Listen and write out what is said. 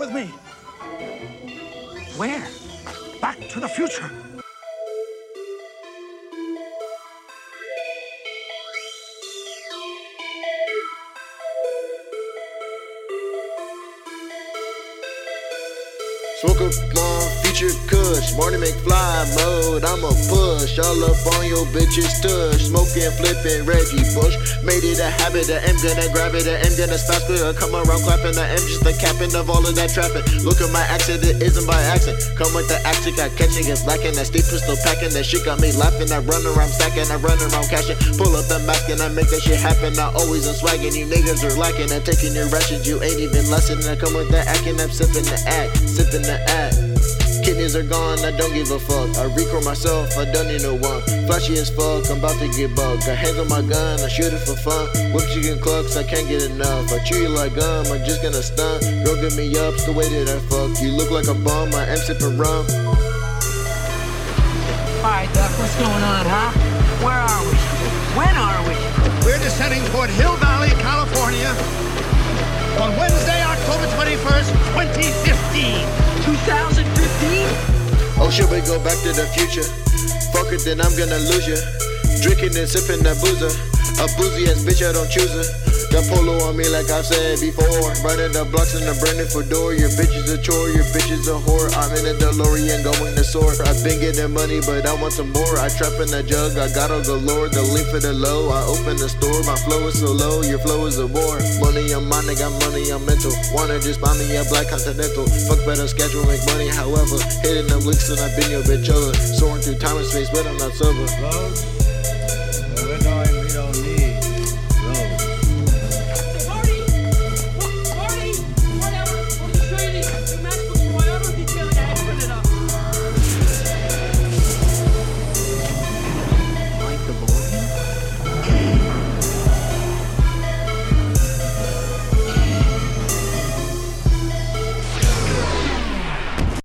with me. Where? Back to the future. Smoke up my future kush, morning McFly mode. I'm a push, all up on your bitches tush. Smoking, flipping Reggie Bush. Made it a habit, I am gonna grab it, I am gonna stop it. I come around clapping, I am just the captain of all of that traffic. Look at my accent, it isn't by accident. Come with the accent, got catching, it's lacking. That steep pistol packing, that shit got me laughing. I run around stacking, I run around cashing. Pull up the mask and I make that shit happen. I always am swagging, you niggas are lacking. I'm taking your rations, you ain't even lesson. I come with the acting, I'm sipping the act, sipping the act. Kidneys are gone, I don't give a fuck. I record myself, I don't need no one. Flashy as fuck, I'm about to get bugged. Got hands on my gun, I shoot it for fun. Whip chicken clucks, I can't get enough. I chew you like gum, I'm just gonna stun. Girl, get me up, it's the way that I fuck. You look like a bum, I am sipping rum. Alright, Duck, what's going on, huh? Should we go back to the future? Fuck it, then I'm gonna lose ya. Drinking and sipping that boozer. A boozy ass bitch, I don't choose her. Got polo on me like I've said before. Running the blocks and the burning for door. Your bitch is a chore, your bitch is a whore. I'm in a DeLorean going to soar. I've been getting money, but I want some more. I trap in the jug, I got all galore. The link for the low, I open the store. My flow is so low, your flow is a war. Money on mine, I got money on mental. Wanna just buy me a black continental. Fuck better schedule, make money, however. Hitting them licks and I've been your bitch over. Soaring through time and space, but I'm not sober.